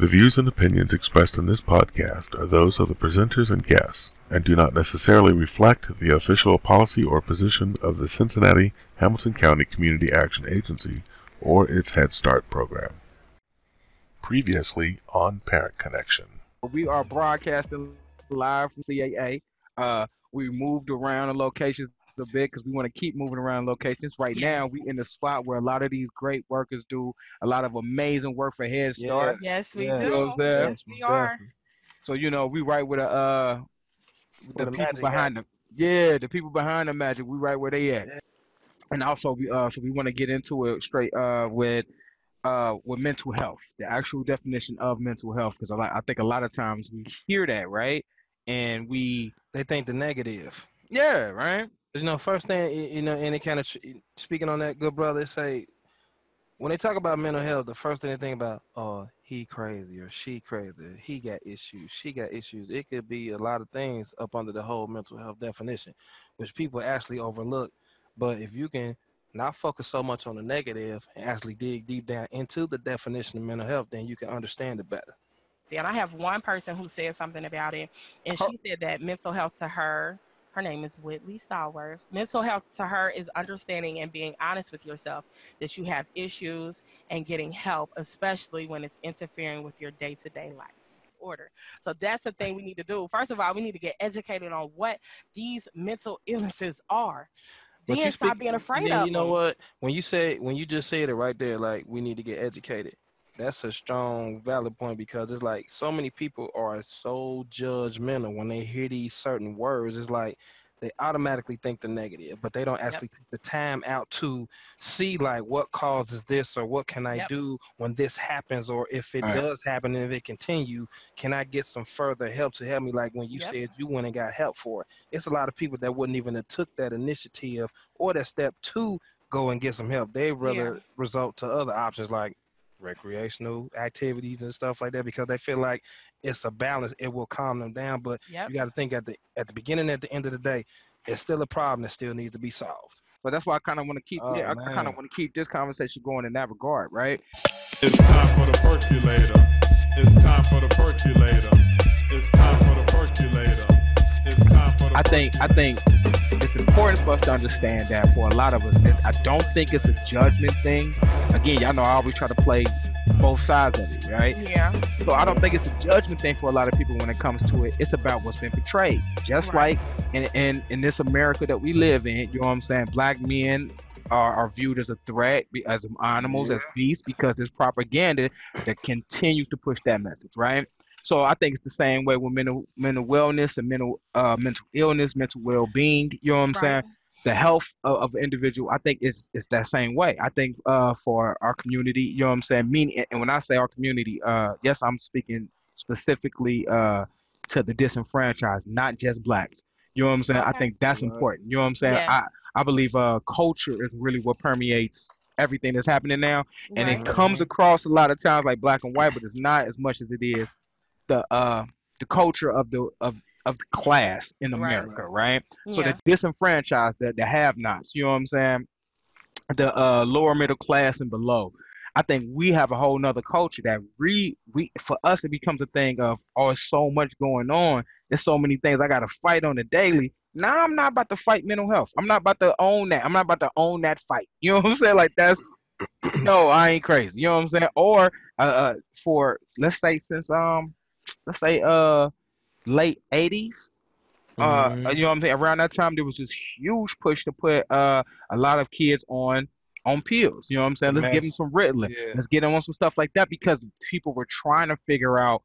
The views and opinions expressed in this podcast are those of the presenters and guests and do not necessarily reflect the official policy or position of the Cincinnati Hamilton County Community Action Agency or its Head Start program. Previously on Parent Connection. We are broadcasting live from CAA. Uh, we moved around the locations a bit because we want to keep moving around locations. Right now, we in the spot where a lot of these great workers do a lot of amazing work for Head Start. Yes, we You know do. what I'm? Yes, we are. So you know, we right with a uh, with the the people magic behind them. Yeah, the people behind the magic. We right where they at. And also, we uh, so we want to get into it straight uh with uh with mental health, the actual definition of mental health, because I like I think a lot of times we hear that right, and we They think the negative. yeah right You know, first thing, you know, any kind of speaking on that, good brother, say when they talk about mental health, the first thing they think about, oh, he crazy or she crazy, he got issues, she got issues. It could be a lot of things up under the whole mental health definition, which people actually overlook. But if you can not focus so much on the negative and actually dig deep down into the definition of mental health, then you can understand it better. And I have one person who said something about it, and she said that mental health to her, her name is Whitley Stallworth. Mental health to her is understanding and being honest with yourself that you have issues and getting help, especially when it's interfering with your day to day life. Order. So that's the thing we need to do. First of all, we need to get educated on what these mental illnesses are. But then you stop being afraid then of you know them. what? When you say when you just said it right there, like we need to get educated. That's a strong, valid point because it's like so many people are so judgmental when they hear these certain words. It's like they automatically think the negative, but they don't actually take the time out to see like what causes this or what can I Yep. do when this happens or if it Right. does happen and if it continue, can I get some further help to help me? Like when you Yep. said you went and got help for it, it's a lot of people that wouldn't even have took that initiative or that step to go and get some help. They rather Yeah. result to other options like recreational activities and stuff like that because they feel like it's a balance. It will calm them down. But Yep. you got to think at the at the beginning, at the end of the day, it's still a problem that still needs to be solved. So that's why I kind of want to keep Oh, yeah, I kind of want to keep this conversation going in that regard, right? It's time for the percolator. It's time for the percolator. It's time for the percolator. It's time for the I think I think it's important for us to understand that for a lot of us, I don't think it's a judgment thing. Again, y'all know I always try to play both sides of it, right? Yeah. So I don't think it's a judgment thing for a lot of people when it comes to it. It's about what's been portrayed. Just Right. like in, in in this America that we live in, you know what I'm saying? Black men are, are viewed as a threat, as animals, as beasts, because there's propaganda that continues to push that message, right? So I think it's the same way with mental mental wellness and mental uh mental illness, mental well being. You know what I'm saying? Right. the health of, of an individual, I think it's it's that same way. I think uh, for our community, you know what I'm saying? Meaning, and when I say our community, uh, yes, I'm speaking specifically uh, to the disenfranchised, not just blacks. You know what I'm saying? I think that's important. You know what I'm saying? Yes. I, I believe uh, culture is really what permeates everything that's happening now, and Right. it comes across a lot of times like black and white, but it's not as much as it is the uh, the culture of the of of the class in America, right? So Yeah. the disenfranchised, the, the have-nots, you know what I'm saying? The uh, lower middle class and below. I think we have a whole nother culture that re we for us it becomes a thing of oh, there's so much going on. There's so many things I gotta fight on the daily. Now I'm not about to fight mental health. I'm not about to own that. I'm not about to own that fight. You know what I'm saying? Like that's no, I ain't crazy. You know what I'm saying? Or uh, uh for let's say since um let's say uh late 80s uh Mhm. you know what I'm saying? Around that time there was this huge push to put uh a lot of kids on on pills. You know what I'm saying? Let's give them some Ritalin. Yeah. let's get them on some stuff like that because people were trying to figure out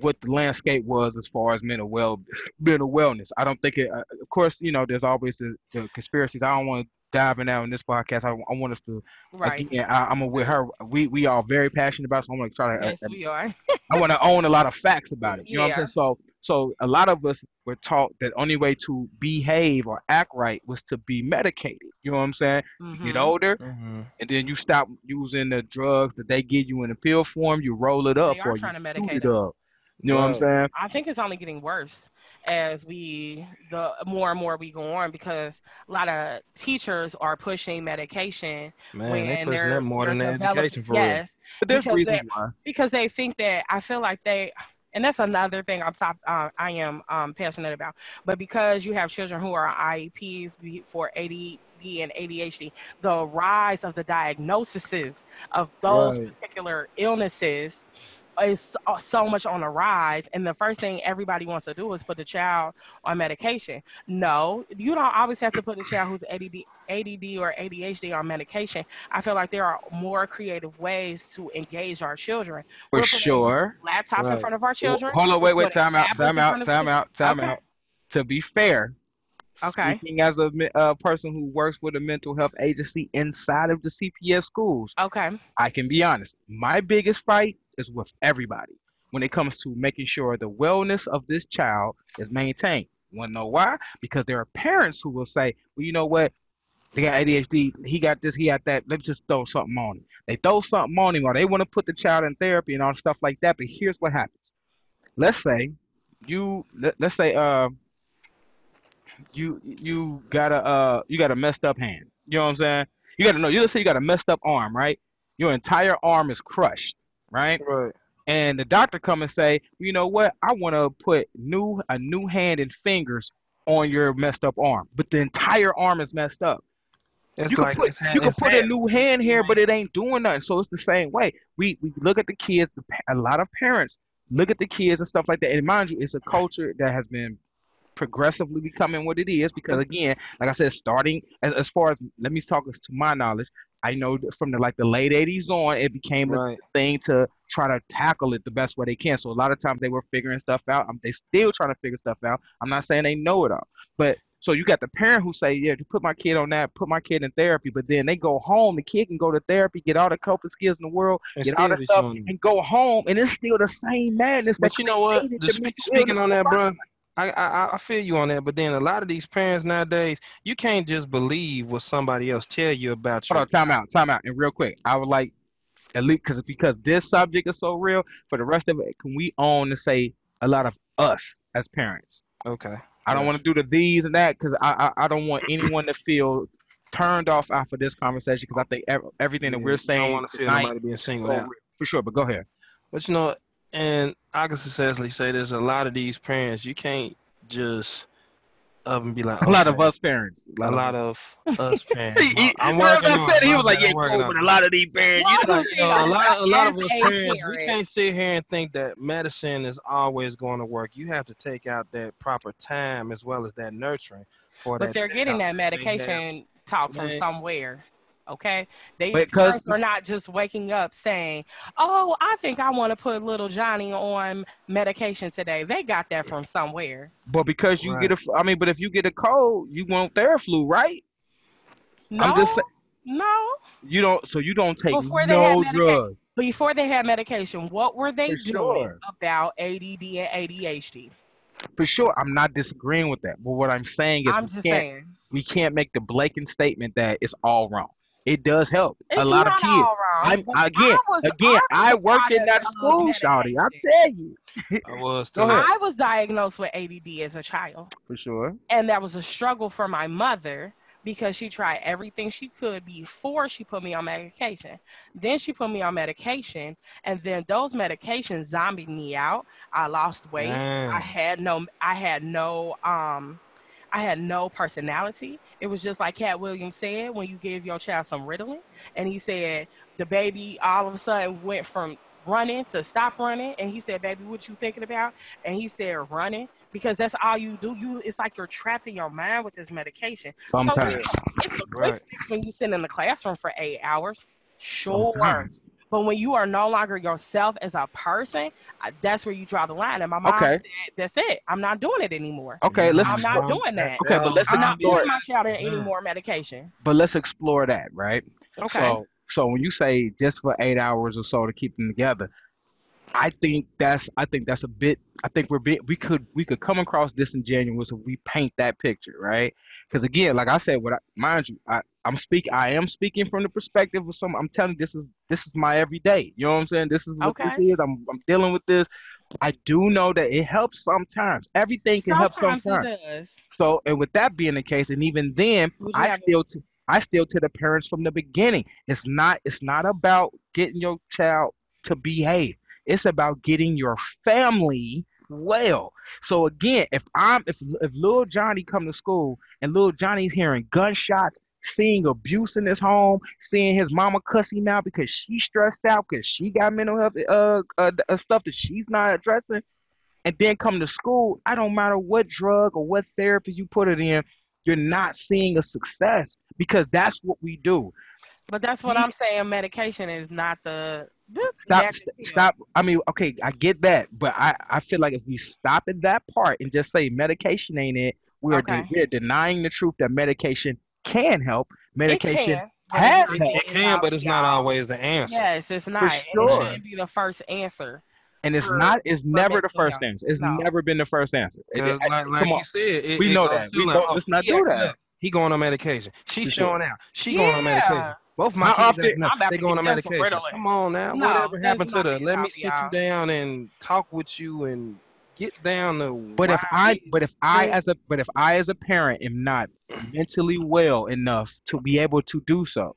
what the landscape was as far as mental well mental wellness. I don't think it uh, of course you know there's always the, the conspiracies. I don't want to dive out now in this podcast I, I want us to Right. again I, I'm with her we we are very passionate about so I'm gonna try to uh, Yes, we are. I want to own a lot of facts about it. You know what I'm saying? So, so a lot of us were taught that only way to behave or act right was to be medicated. You know what I'm saying? You get Mhm. older, Mhm. and then you stop using the drugs that they give you in the pill form. You roll it up, They are or trying to you shoot medicate it up. You know what I'm saying? I think it's only getting worse. As we the more and more we go on because a lot of teachers are pushing medication Man, when they pushing they're that more they're the develop- education for real. yes But there's Because reasons they- why. because they think that I feel like they and that's another thing I'm top uh, I am um, passionate about. But because you have children who are IEPs for ADD and ADHD, the rise of the diagnoses of those Right. particular illnesses is so- so much on the rise and the first thing everybody wants to do is put the child on medication no you don't always have to put a child who's ADD, ADD or ADHD on medication I feel like there are more creative ways to engage our children For We're sure. laptops in front of our children Hold on, wait, wait, time out, time out, time out, time Okay. out. To be fair, Okay. speaking as a uh, person who works with a mental health agency inside of the CPS schools, okay I can be honest. My biggest fight is with everybody when it comes to making sure the wellness of this child is maintained. Want to know why? Because there are parents who will say, "Well, you know what? They got ADHD. He got this. He got that. Let's just throw something on him." They throw something on him, or they want to put the child in therapy and all stuff like that. But here's what happens. Let's say you let, let's say uh you you got a uh you got a messed up hand. You know what I'm saying? You got to know. You let's say you got a messed up arm, right? Your entire arm is crushed, right? Right. And the doctor come and say, you know what? I want to put new a new hand and fingers on your messed up arm, but the entire arm is messed up. It's you like can put, it's ha- you can it's put a new hand here, but it ain't doing nothing. So it's the same way. We we look at the kids. the A lot of parents look at the kids and stuff like that. And mind you, it's a culture that has been progressively becoming what it is because again, like I said, starting as, as far as let me talk as to my knowledge, I know from the like the late '80s on, it became a thing to try to tackle it the best way they can. So a lot of times they were figuring stuff out. Um, they still trying to figure stuff out. I'm not saying they know it all, but so you got the parent who say, yeah, to put my kid on that, put my kid in therapy, but then they go home. The kid can go to therapy, get all the coping skills in the world, And get all the stuff, and go home, and it's still the same madness. But you know what? created The the spe- mental speaking on that, bro, I, I I feel you on that. But then a lot of these parents nowadays, you can't just believe what somebody else tell you about you. Hold your on, time out, time out, and real quick, I would like at least because because this subject is so real. For the rest of it, can we own to say a lot of us as parents? Okay. I don't want to do the these and that because I, I I don't want anyone to feel turned off after this conversation because I think ev- everything that Yeah, we're saying don't want to feel tonight nobody being is singled so out. for sure. But go ahead. But you know, and I can successfully say there's a lot of these parents you can't just up and be like A lot of us parents. a lot of us parents. He, he, I'm working I on said it. he was like, yeah, working cool, on but a lot of these parents. You know, you know, a lot, a lot of us a parents, we can't sit here and think that medicine is always going to work. You have to take out that proper time as well as that nurturing for that. but they're getting that child they have. medication taught from somewhere. Okay, they because are not just waking up saying, "Oh, I think I want to put little Johnny on medication today." They got that from somewhere. but because you Right. get a, I mean, but if you get a cold, you want Theraflu, right? No, I'm just saying, no. you don't. So you don't take Before they had no medica- drugs. Before they had medication, what were they For doing sure. about ADD and ADHD? For sure, I'm not disagreeing with that. But what I'm saying is, I'm we just can't, saying. we can't make the blatant statement that it's all wrong. It does help It's a lot not of kids. all wrong. I'm again, I was, again. I, was a worked in that school, Shawty. I tell you, I was too. I was diagnosed with ADD as a child. for sure. and that was a struggle for my mother because she tried everything she could before she put me on medication. Then she put me on medication, and then those medications zombied me out. I lost weight. I had no. I had no. Um, I had no personality. It was just like Katt Williams said when you give your child some Ritalin, and he said the baby all of a sudden went from running to stop running, and he said, "Baby, what you thinking about?" And he said, "Running." Because that's all you do. You it's like you're trapped in your mind with this medication. So Sometimes. it's a quick Right. fix when you sit in the classroom for eight hours. Sure. Sometimes. But when you are no longer yourself as a person, that's where you draw the line. And my mom Okay. said, "That's it. I'm not doing it anymore. Okay, let's I'm not doing that. Okay, but let's I'm not explore. putting my child in any Mm. more medication." But let's explore that, right? Okay. So, so when you say just for eight hours or so to keep them together, I think that's I think that's a bit. I think we're bit, we could we could come across disingenuous if we paint that picture, right? Because again, like I said, what I, mind you, I I'm speak I am speaking from the perspective of some. I'm telling you, this is this is my everyday. You know what I'm saying? This is what Okay. this is. I'm I'm dealing with this. I do know that it helps sometimes. Everything can help Sometimes sometimes. it does. So, and with that being the case, and even then, I still, t- I still to the parents from the beginning. It's not, it's not about getting your child to behave. It's about getting your family well. So again, if I'm, if if little Johnny come to school and little Johnny's hearing gunshots, seeing abuse in his home, seeing his mama cuss him out because she's stressed out because she got mental health uh, uh, uh stuff that she's not addressing and then come to school, I don't matter what drug or what therapy you put it in, you're not seeing a success because that's what we do. But that's what I'm saying. Medication is not the Stop, st- stop. I mean, okay, I get that, but I, I feel like if we stop at that part and just say medication ain't it, we are de- we're denying the truth that medication can help. Medication can, has it's It, not- helped. it can, but it's not always the answer. Yes, it's not. And sure. It shouldn't be the first answer. and it's for- not. It's never the first answer. It's No. never been the first answer. It- 'Cause it- like, come like on. you said, it, We it know that. We like, don't- oh, let's not he do acting that. He going on medication. She showing out. She going on medication. Both my How kids often- acting up. I'm about They going on medication. Come on now. No, Whatever happened to the let me sit you down and talk with you and get down to But if I, but if I as a, but if I as a parent am not mentally well enough to be able to do so,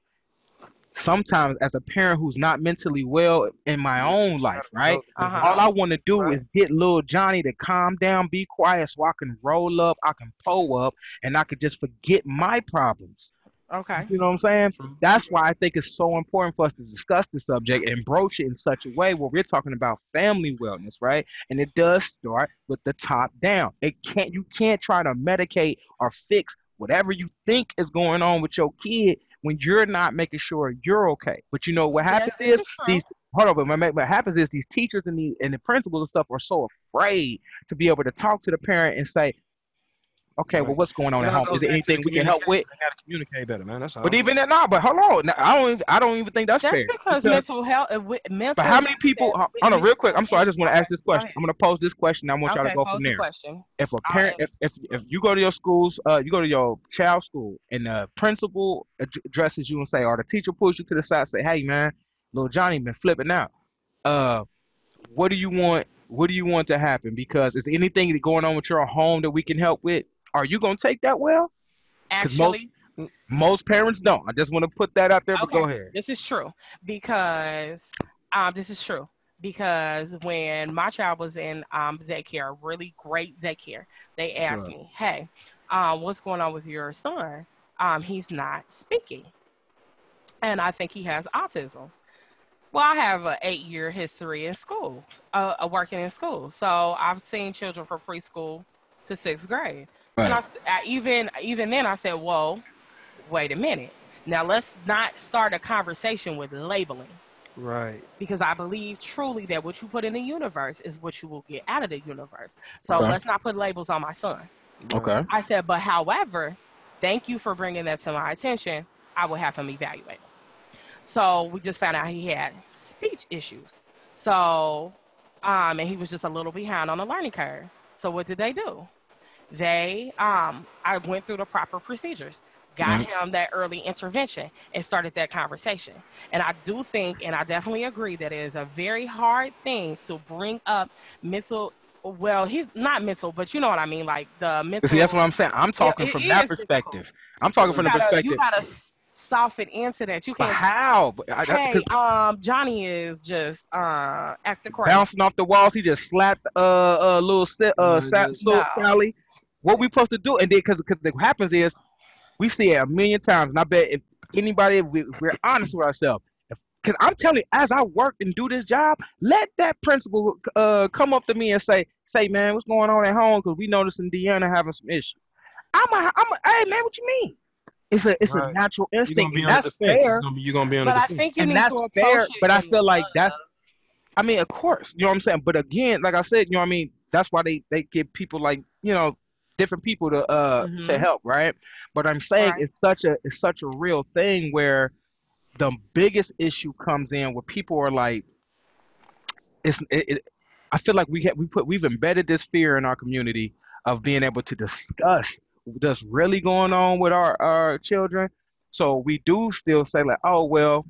sometimes as a parent who's not mentally well in my own life, right? Uh-huh. All I want to do Right. is get little Johnny to calm down, be quiet, so I can roll up, I can pull up, and I can just forget my problems. Okay. You know what I'm saying? That's why I think it's so important for us to discuss the subject and broach it in such a way where we're talking about family wellness, right? And it does start with the top down. It can't you can't try to medicate or fix whatever you think is going on with your kid when you're not making sure you're okay. But you know what happens Yes, is these hold on, but what what happens is these teachers and the and the principals and stuff are so afraid to be able to talk to the parent and say, Okay, well what's going on It at home? goes Is there anything we can help with? communication. Gotta communicate better, man. That's all. But even then, nah. But hold on, Now, I don't. Even, I don't even think that's, That's fair. because mental health. uh, mental But how many people? is- Hold hold on, real quick. I'm sorry. I just want to ask this question. ahead. I'm going to pose this question. I want y'all Okay, to go from there. question. If a I'll parent, if, if if you go to your schools, uh, you go to your child's school, and the principal addresses you and say, or the teacher pulls you to the side, and say, "Hey, man, little Johnny been flipping out. Uh, what do you want? What do you want to happen? Because is anything going on with your home that we can help with? Are you going to take that well? most- Actually, Most parents don't. I just want to put that out there. But Okay. go ahead. This is true because um, this is true because when my child was in um, daycare, really great daycare, they asked me, "Hey, um, what's going on with your son? Um, he's not speaking, and I think he has autism." Well, I have an eight-year history in school, uh, uh, working in school, so I've seen children from preschool to sixth grade. And I, I- even even then, I said, "Whoa, wait a minute." Now let's not start a conversation with labeling right. because I believe truly that what you put in the universe is what you will get out of the universe. So Okay. let's not put labels on my son. Okay. I said, but however, thank you for bringing that to my attention. I will have him evaluated. So we just found out he had speech issues. So, um, and he was just a little behind on the learning curve. So what did they do? They, um, I went through the proper procedures, got him that early intervention, and started that conversation. And I do think, and I definitely agree, that it is a very hard thing to bring up mental. Well, he's not mental, but you know what I mean, like the mental. See, that's what I'm saying. I'm talking it from is that difficult. perspective. I'm talking from the gotta, perspective. You gotta soften into that. You can't. how? But I- I- um, Johnny is just uh acting crazy. bouncing off the walls, he just slapped uh uh little si- uh No, Sa- just- little No. Sally. What we supposed to do? And then because because what happens is we see it a million times, and I bet if anybody if, we, if we're honest with ourselves. Because I'm telling you, as I work and do this job, let that principal uh, come up to me and say, "Say, man, what's going on at home? Because we noticing Deanna having some issues." I'm a, I'm a, hey man, what you mean? It's a, it's a Right. natural You're instinct. gonna be and on the that's fair. Gonna be, you're gonna be on but the I defense. think you and need that's to approach fair. it But I feel like that's, I mean, of course, you know what I'm saying. But again, like I said, you know what I mean. That's why they they give people like you know different people to uh to Mhm. help, right? But I'm saying Right. it's such a it's such a real thing where the biggest issue comes in where people are like, it's it, it I feel like we have, we put we've embedded this fear in our community of being able to discuss what's really going on with our our children. So we do still say like, oh well,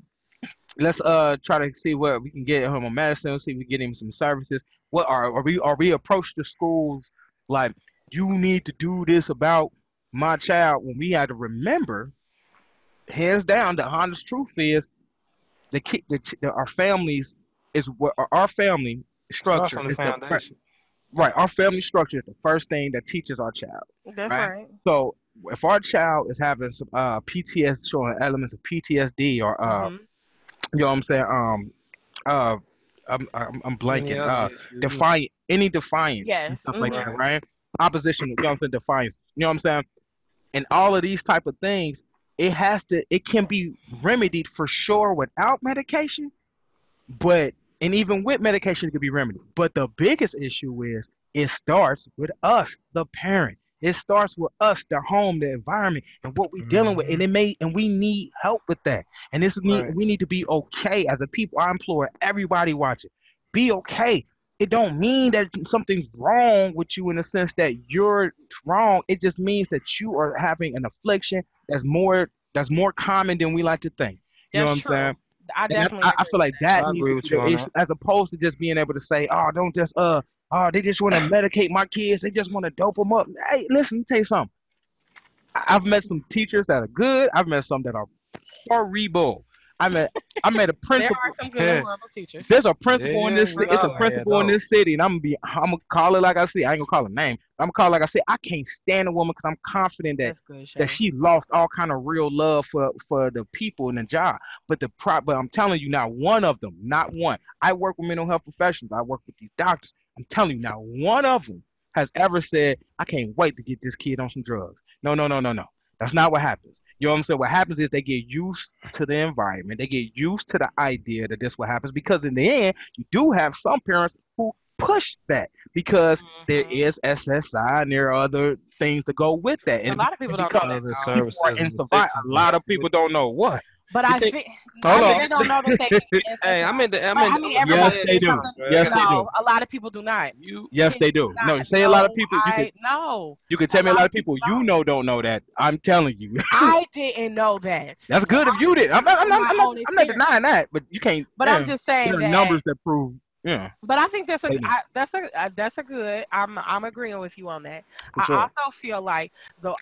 let's uh try to see what we can get him a medicine, see if we get him some services. what are, are we are we approach the schools like you need to do this about my child when we had to remember hands down the honest truth is the kid the, the, our families is what our- our family structure from the is the fir- foundation. right our family structure is the first thing that teaches our child That's Right. right. so if our child is having some uh pts showing elements of ptsd or uh Mhm. you know what i'm saying um uh i'm i'm, I'm blanking Any uh defiant any defiance and Yes, stuff like mhm. that, right? Opposition, you know what I'm saying, defiance. You know what I'm saying? And all of these type of things, it has to it can be remedied for sure without medication, but and even with medication it can be remedied. But the biggest issue is it starts with us, the parent. It starts with us, the home, the environment, and what we're dealing with. And mm-hmm. it may and we need help with that. And this need, Right. we need to be okay as a people. I implore everybody watching, be okay it don't mean that something's wrong with you in the sense that you're wrong. It just means that you are having an affliction that's more that's more common than we like to think. You know That's what I'm saying? I definitely. I, I feel like with that I agree with you on issue, as opposed to just being able to say, "Oh, don't just uh, oh, they just want to medicate my kids. They just want to dope them up." Hey, listen, let me tell you something. I've met some teachers that are good. I've met some that are horrible. I met I met a principal. There principal. are some good and horrible teachers. There's a principal in this. we It's a all had principal in this city, and I'm gonna be. I'm gonna call it like I see. I ain't gonna call her name. I'm gonna call it like I said. I can't stand a woman because I'm confident that good. That she lost all kind of real love for for the people in the job. But the pro, but I'm telling you, not one of them, not one. I work with mental health professionals. I work with these doctors. I'm telling you, not one of them has ever said, "I can't wait to get this kid on some drugs." No, no, no, no, no. That's not what happens. You know what I'm saying? What happens is they get used to the environment. They get used to the idea that this what happens because in the end, you do have some parents who push that because there Mhm. is SSI and there are other things to go with that. And A And lot of people don't know Other that. services people are in survival. A lot of people don't know what. But You I think- think Hold I on. mean, they don't know that they. can Hey, I'm in the. I'm in I mean, Yes, they do. something. Yes, they no, do. a lot of people do not. You. Yes, they do. No, you say a lot of no, people. You I, could no, you can tell me a a lot lot of people you know don't know that. I'm telling you. I didn't know that. That's good if you did. I'm not. I'm not. I'm not, I'm not denying that, but you can't. But yeah, I'm just saying there that. numbers that prove. Yeah. But I think that's a a that's a uh, that's a good. I'm I'm agreeing with you on that. For I sure. also feel like the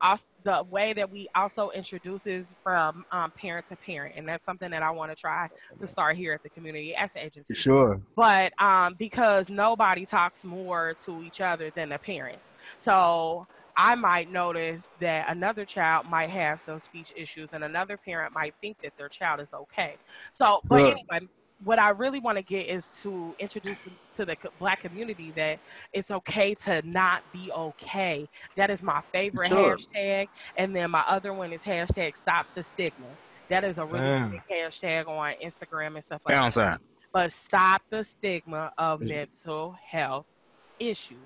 the way that we also introduces from um, parent to parent, and that's something that I want to try to start here at the community action agency. For sure. But um, because nobody talks more to each other than the parents, so I might notice that another child might have some speech issues, and another parent might think that their child is okay. So, but anyway, what I really want to get is to introduce to the black community that it's okay to not be okay. That is my favorite Sure. hashtag, and then my other one is hashtag Stop the Stigma. That is a really Damn. big hashtag on Instagram and stuff like Down that side. but stop the stigma of Yeah. mental health issues.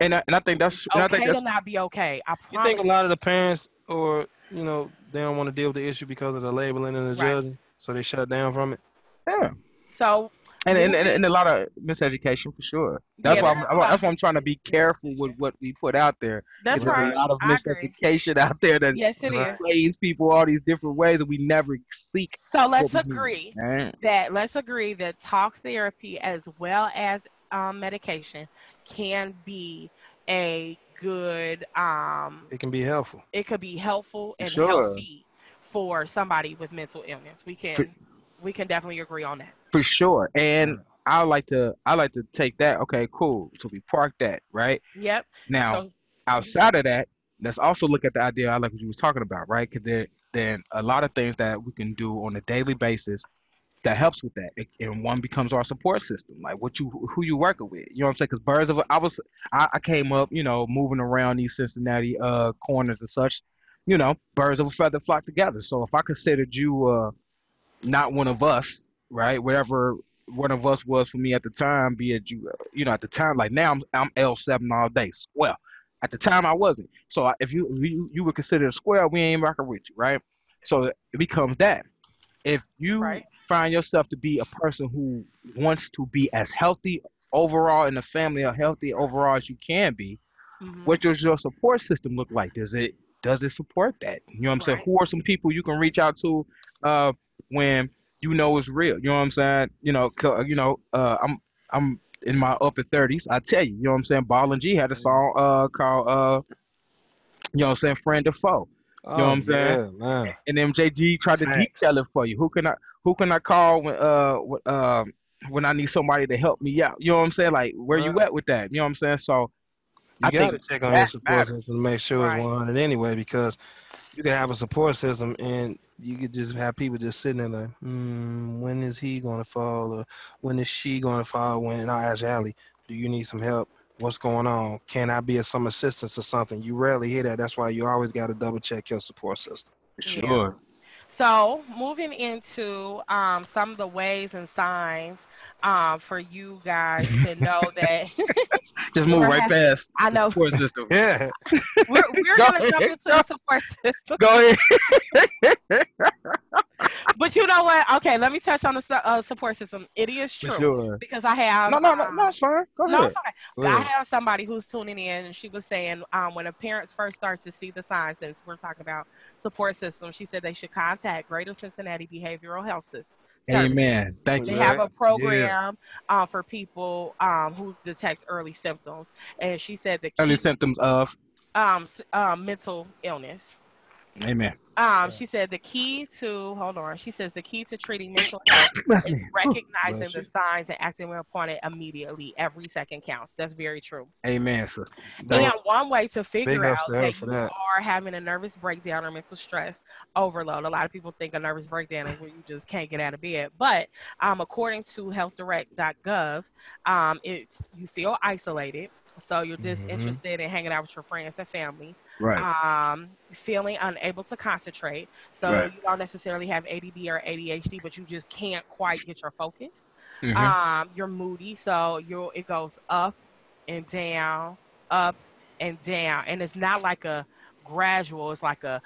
And I, and I think that's. And I Okay think to not be okay. I You think a lot of the parents, or you know, they don't want to deal with the issue because of the labeling and the Right. judging, so they shut down from it. Yeah. So And, and, and, and a lot of miseducation for sure. That's Yeah, why I'm, there's a I'm- that's why I'm trying to be careful with what we put out there. that's There's right. a lot of I agree. miseducation out there that Yes, it is. plays people all these different ways, and we never seek. So let's what we need, agree man. that let's agree that talk therapy as well as um, medication can be a good. Um, It can be helpful. it could be helpful and Sure. healthy for somebody with mental illness. We can For- we can definitely agree on that. For sure. And I like to I like to take that. Okay, cool. So we park that right Yep. now. so outside of that, let's also look at the idea I like what you was talking about, right? Because there then a lot of things that we can do on a daily basis that helps with that, It- and one becomes our support system, like what you who you working with. You know what I'm saying? Because birds of a- I was I, I came up, you know, moving around these Cincinnati uh corners and such. You know, birds of a feather flock together. So if I considered you uh not one of us, right? Whatever one of us was for me at the time, be it you, you know, at the time, like now I'm I'm L seven all day, square. At the time, I wasn't. So if you if you, you were considered a square, we ain't rocking with you, right? So it becomes that. If you Right. find yourself to be a person who wants to be as healthy overall in the family, or healthy overall as you can be, mhm. what does your support system look like? Does it does it support that? You know what I'm saying? Who are some people you can reach out to uh, when you know it's real? You know what I'm saying? You know, you know, uh, I'm I'm in my upper thirties, I tell you, you know what I'm saying. Ball and G had a song uh called uh, you know what I'm saying, friend or foe. Oh, know what I'm saying? yeah, man. and MJG tried to Facts. detail it for you. Who can I who can I call when uh when, um when I need somebody to help me out? You know what I'm saying? Like where you at with that? You know what I'm saying? So You I got think to check on your support system to make sure Right. it's 100 anyway, because you can have a support system and you could just have people just sitting there like, hmm, when is he going to fall or when is she going to fall? When and I ask Allie, do you need some help? What's going on? Can I be of some assistance or something? You rarely hear that. That's why you always got to double check your support system. sure. So, moving into um, some of the ways and signs um, for you guys to know that Just move right happy- past I know support system. Yeah. we're, we're Go going to jump into the support system. Go ahead. But you know what? Okay, let me touch on the su- uh, support system. It is true Sure. because I have No, no, no, um, no, it's fine. Go No, ahead. it's okay. Go I ahead. have somebody who's tuning in, and she was saying um, when a parent first starts to see the signs, since we're talking about support system, she said they should contact Greater Cincinnati Behavioral Health System. Services. Amen. Thank They you. They have a program uh, for people um, who detect early symptoms, and she said that Early symptoms of um, um, mental illness. Amen. Um, she said the key to hold on. She says the key to treating mental health is me. recognizing Bless the you. signs and acting upon it immediately. Every second counts. That's very true. Amen, sister. And one way to figure out to that you that. are having a nervous breakdown or mental stress overload. A lot of people think a nervous breakdown is where you just can't get out of bed. But um, according to healthdirect.gov, um, it's you feel isolated. So you're disinterested in hanging out with your friends and family. Right. Um, feeling unable to concentrate. So Right. you don't necessarily have ADD or ADHD, but you just can't quite get your focus Mhm. um, you're moody, so you it goes up and down, up and down, and it's not like a gradual. It's like a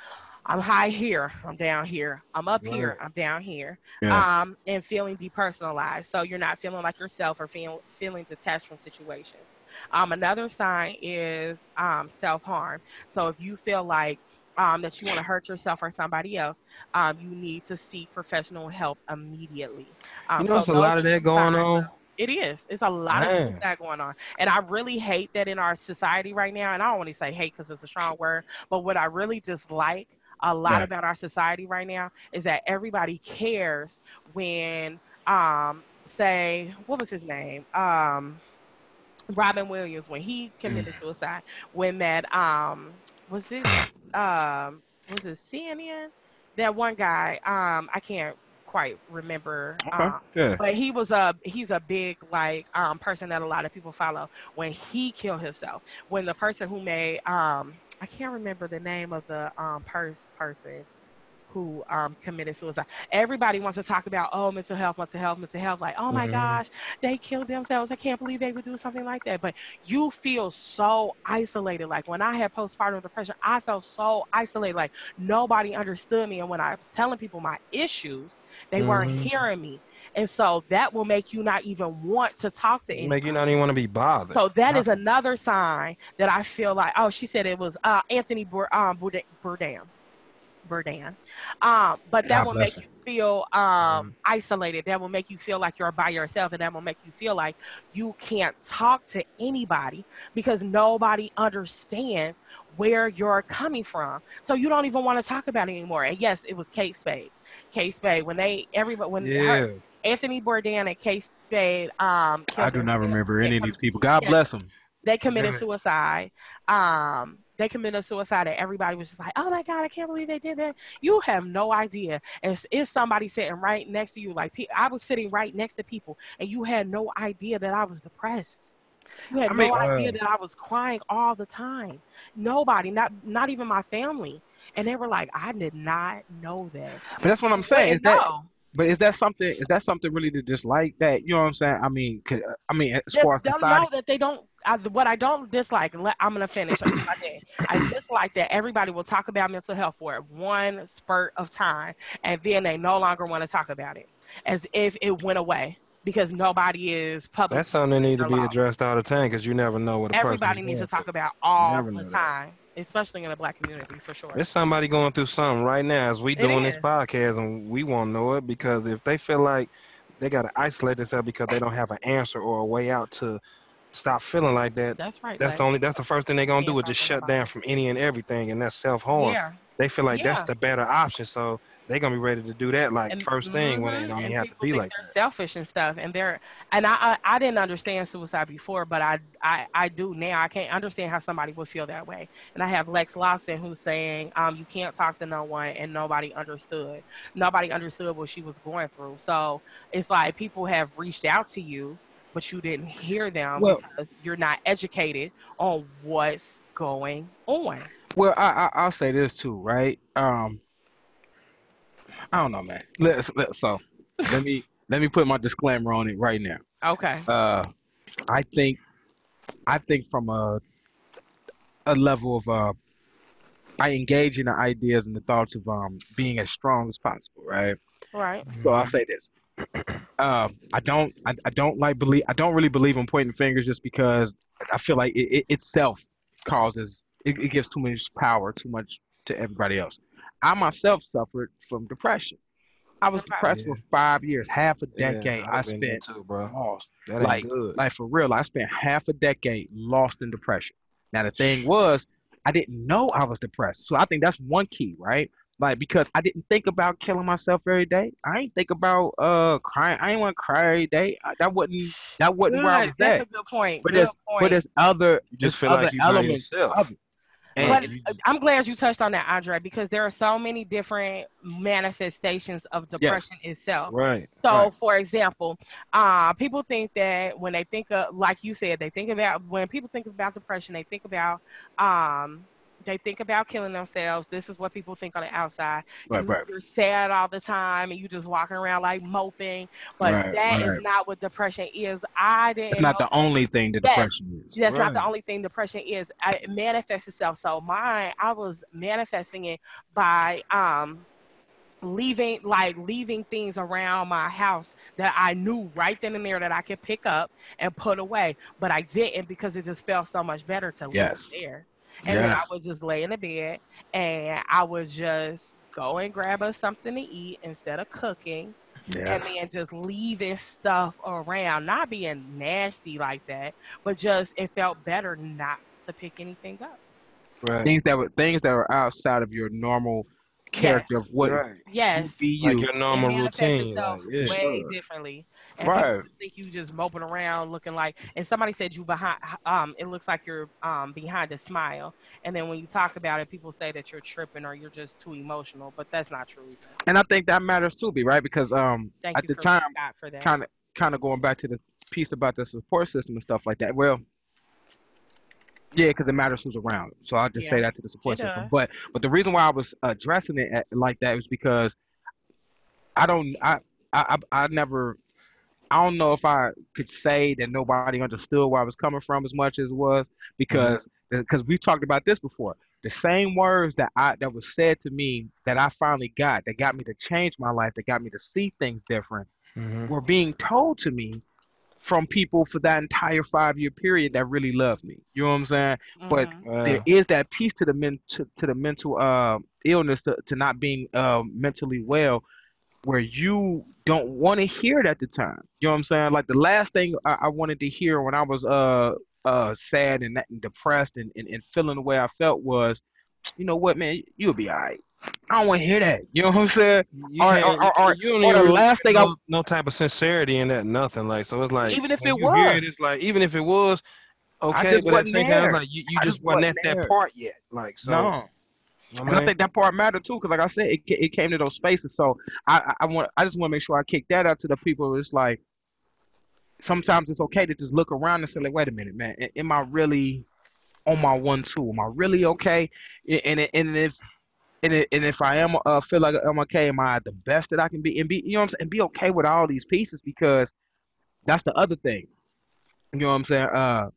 I'm high here, I'm down here, I'm up here, I'm down here, Yeah. um, and feeling depersonalized. So you're not feeling like yourself or feel, feeling detached from situations. Um, another sign is um, self harm. So if you feel like um, that you want to hurt yourself or somebody else, um, you need to seek professional help immediately. Um, You know, it's a lot of that going on. It is. It's a lot of Man. stuff that going on, and I really hate that in our society right now. And I don't want to say hate because it's a strong word, but what I really dislike a lot Right. about our society right now is that everybody cares when, um, say, what was his name? Um, Robin Williams when he committed suicide. When that um was it um was it CNN? That one guy um I can't quite remember. Okay. Um, Yeah. but he was a he's a big like um person that a lot of people follow. When he killed himself, when the person who made um I can't remember the name of the um pers- person who um, committed suicide. Everybody wants to talk about oh mental health, mental health, mental health. Like oh my Mhm. gosh, they killed themselves. I can't believe they would do something like that. But you feel so isolated. Like when I had postpartum depression, I felt so isolated. Like nobody understood me. And when I was telling people my issues, they weren't Mhm. hearing me. And so that will make you not even want to talk to anyone. Make you not even want to be bothered. So that is another sign that I feel like. Oh, she said it was uh, Anthony Bour- um, Bourdain. Bourdain. Um, but that God will make you feel um, isolated. That will make you feel like you're by yourself, and that will make you feel like you can't talk to anybody because nobody understands where you're coming from. So you don't even want to talk about it anymore. And yes, it was Kate Spade. Kate Spade when they everybody when yeah. Anthony Bourdain and Kate Spade um, I do not remember any of these people. God bless them. they committed suicide. Um, they committed suicide, and everybody was just like, "Oh my god, I can't believe they did that." You have no idea, it's, it's somebody sitting right next to you. Like I was sitting right next to people, and you had no idea that I was depressed. You had I mean- no uh, idea Wow. that I was crying all the time. Nobody, not not even my family, and they were like, "I did not know that." But that's what I'm saying. No. But is that something? Is that something really to dislike? That you know what I'm saying? I mean, 'cause, uh, I mean, as They- far as they'll society, know that they don't. I, what I don't dislike, and let, I'm gonna finish. on my day. I dislike that everybody will talk about mental health for one spurt of time, and then they no longer want to talk about it, as if it went away because nobody is public. That's something that need to be Allowed. addressed all the time because you never know what a Everybody person's needs to talk about all the time. that. Especially in a black community, for sure. There's somebody going through something right now as we It doing this podcast, and we won't know it because if they feel like they gotta isolate themselves because they don't have an answer or a way out to stop feeling like that. That's right. That's like, the only. That's the first thing they're gonna do is just shut down from any and everything, and that's self harm. Yeah. They feel like that's the better option, so they're gonna be ready to do that like And- first thing when mhm, it don't even have to be think like they're that. selfish and stuff and they're and I, I i didn't understand suicide before but I, I i do now i can't understand how somebody would feel that way and i have lex lawson who's saying um you can't talk to no one and nobody understood nobody understood what she was going through so it's like people have reached out to you but you didn't hear them Well- because you're not educated on what's going on Well, I, I I'll say this too, right? Um, I don't know, man. Let's, let so let me let me put my disclaimer on it right now. okay Uh, I think I think from a a level of uh, I engage in the ideas and the thoughts of um being as strong as possible, right? right So I'll say this. Um, I don't, I, I don't like believe, I don't really believe in pointing fingers just because I feel like it, it itself causes, it, it gives too much power, too much to everybody else. I myself suffered from depression. I was Okay. depressed for five years, half a decade. I've I spent too, bro. lost, That ain't like- good. like for real. I spent half a decade lost in depression. Now the thing was, I didn't know I was depressed. So I think that's one key, right? Like because I didn't think about killing myself every day. I ain't think about uh crying. I ain't want to cry every day. I, that wasn't that wasn't where I was that's at. a good point But good there's point but there's other you just feel other like you elements yourself. of it. And But uh, I'm glad you touched on that, Andre, because there are so many different manifestations of depression itself. Right. So, Right. for example, uh, people think that when they think of, like you said, they think about when people think about depression, they think about, um, they think about killing themselves. This is what people think on the outside. Right, you, right. You're sad all the time, and you just walking around like moping. But Right, that is right. not what depression is. I didn't. it's not the only thing that Yes. depression is. that's not the only thing depression is. I, it manifests itself. So mine, I was manifesting it by um leaving like leaving things around my house that I knew right then and there that I could pick up and put away, but I didn't because it just felt so much better to Yes. leave there. And then I would just lay in the bed and I would just go and grab us something to eat instead of cooking and then just leaving stuff around, not being nasty like that, but just it felt better not to pick anything up. Right. Things that were things that were outside of your normal character of what right. Yes. be Like your normal it routine. itself Like, yeah. way Sure. differently. And Right. think you just moping around looking like and somebody said you behind um it looks like you're um behind a smile. And then when you talk about it, people say that you're tripping or you're just too emotional, but that's not true either. And I think that matters too, be right? Because um Thank at the time Scott for that. kind of kind of going back to the piece about the support system and stuff like that. Well, yeah, because it matters who's around. So I'll just say that to the support it system. does. But but the reason why I was addressing it at, like that was because I don't I I I never I don't know if I could say that nobody understood where I was coming from as much as it was because because we've talked about this before. The same words that I that was said to me that I finally got that got me to change my life, that got me to see things different Mhm. were being told to me from people for that entire five year period that really loved me. You know what I'm saying? but- Mhm. Wow. There is that piece to the men to, to the mental uh, illness to, to not being uh, mentally well where you don't want to hear it at the time. You know what I'm saying? Like the last thing I, I wanted to hear when I was uh uh sad and, and depressed and, and, and feeling the way I felt was, you know what, man, you'll be all right. I don't want to hear that. You know what I'm saying? You or- can't- or- or- you don't or the last thing I- no, no type of sincerity in that, nothing. Like so, it's like Even if it was. it, it's like even if it was okay, but at the same time, it's like you, you just, just wasn't wasn't at that part yet. Like so, no. I And I think that part mattered too, because like I said, it, it came to those spaces. So I, I, I want, I just want to make sure I kick that out to the people. It's like sometimes it's okay to just look around and say, like, wait a minute, man, am I really on my one two? Am I really okay? And and if and and if I am uh, feel like I'm okay, am I the best that I can be? And be you know what I'm saying? And be okay with all these pieces because that's the other thing. You know what I'm saying? Uh,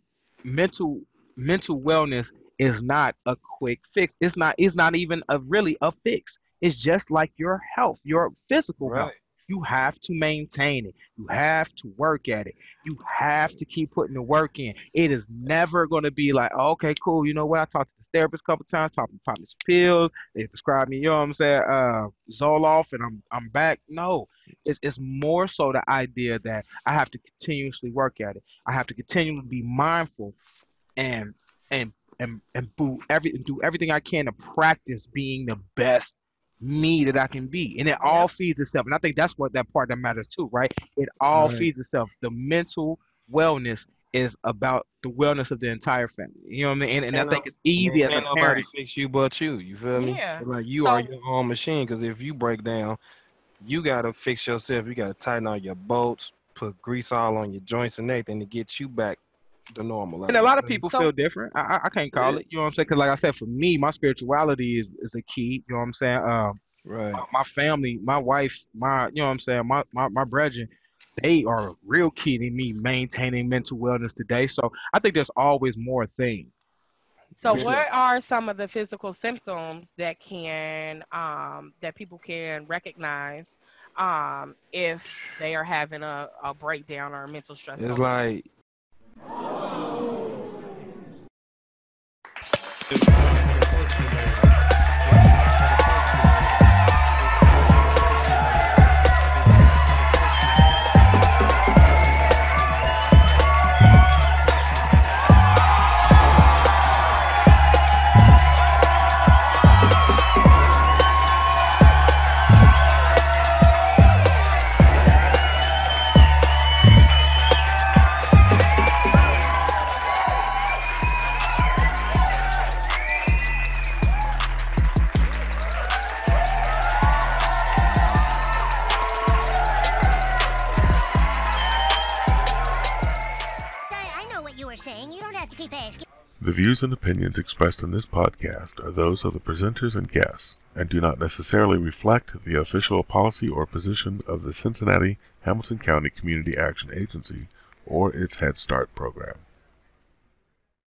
mental mental wellness is not a quick fix. It's not. It's not even a really a fix. It's just like your health, your physical health. You have to maintain it. You have to work at it. You have to keep putting the work in. It is never going to be like, oh, okay, cool. You know what? I talked to this therapist a couple times, to pop some pills. They prescribed me, you know what I'm saying, uh, Zoloft, and I'm I'm back. No, it's, it's more so the idea that I have to continuously work at it. I have to continually be mindful and and and and do every and do everything I can to practice being the best me that I can be. And it all feeds itself. And I think that's what that part that matters too, right? It all Right. feeds itself. The mental wellness is about the wellness of the entire family. You know what I mean? And, and I think it's easy as a Can't nobody parent. fix you but you. You feel me? Yeah. Like you are your own machine. Because if you break down, you gotta fix yourself. You gotta tighten all your bolts, put grease all on your joints and everything to get you back to normal. And a lot of people So- feel different. I, I, I can't call Yeah. it. You know what I'm saying? Because like I said, for me, my spirituality is, is a key. You know what I'm saying? Um, right. my, my family, my wife, my you know what I'm saying, my my my brethren, they are a real key to me maintaining mental wellness today. So I think there's always more things. So, Yeah. what are some of the physical symptoms that can um, that people can recognize um, if they are having a, a breakdown or a mental stress? It's over? like It's views and opinions expressed in this podcast are those of the presenters and guests and do not necessarily reflect the official policy or position of the Cincinnati Hamilton County Community Action Agency or its Head Start program.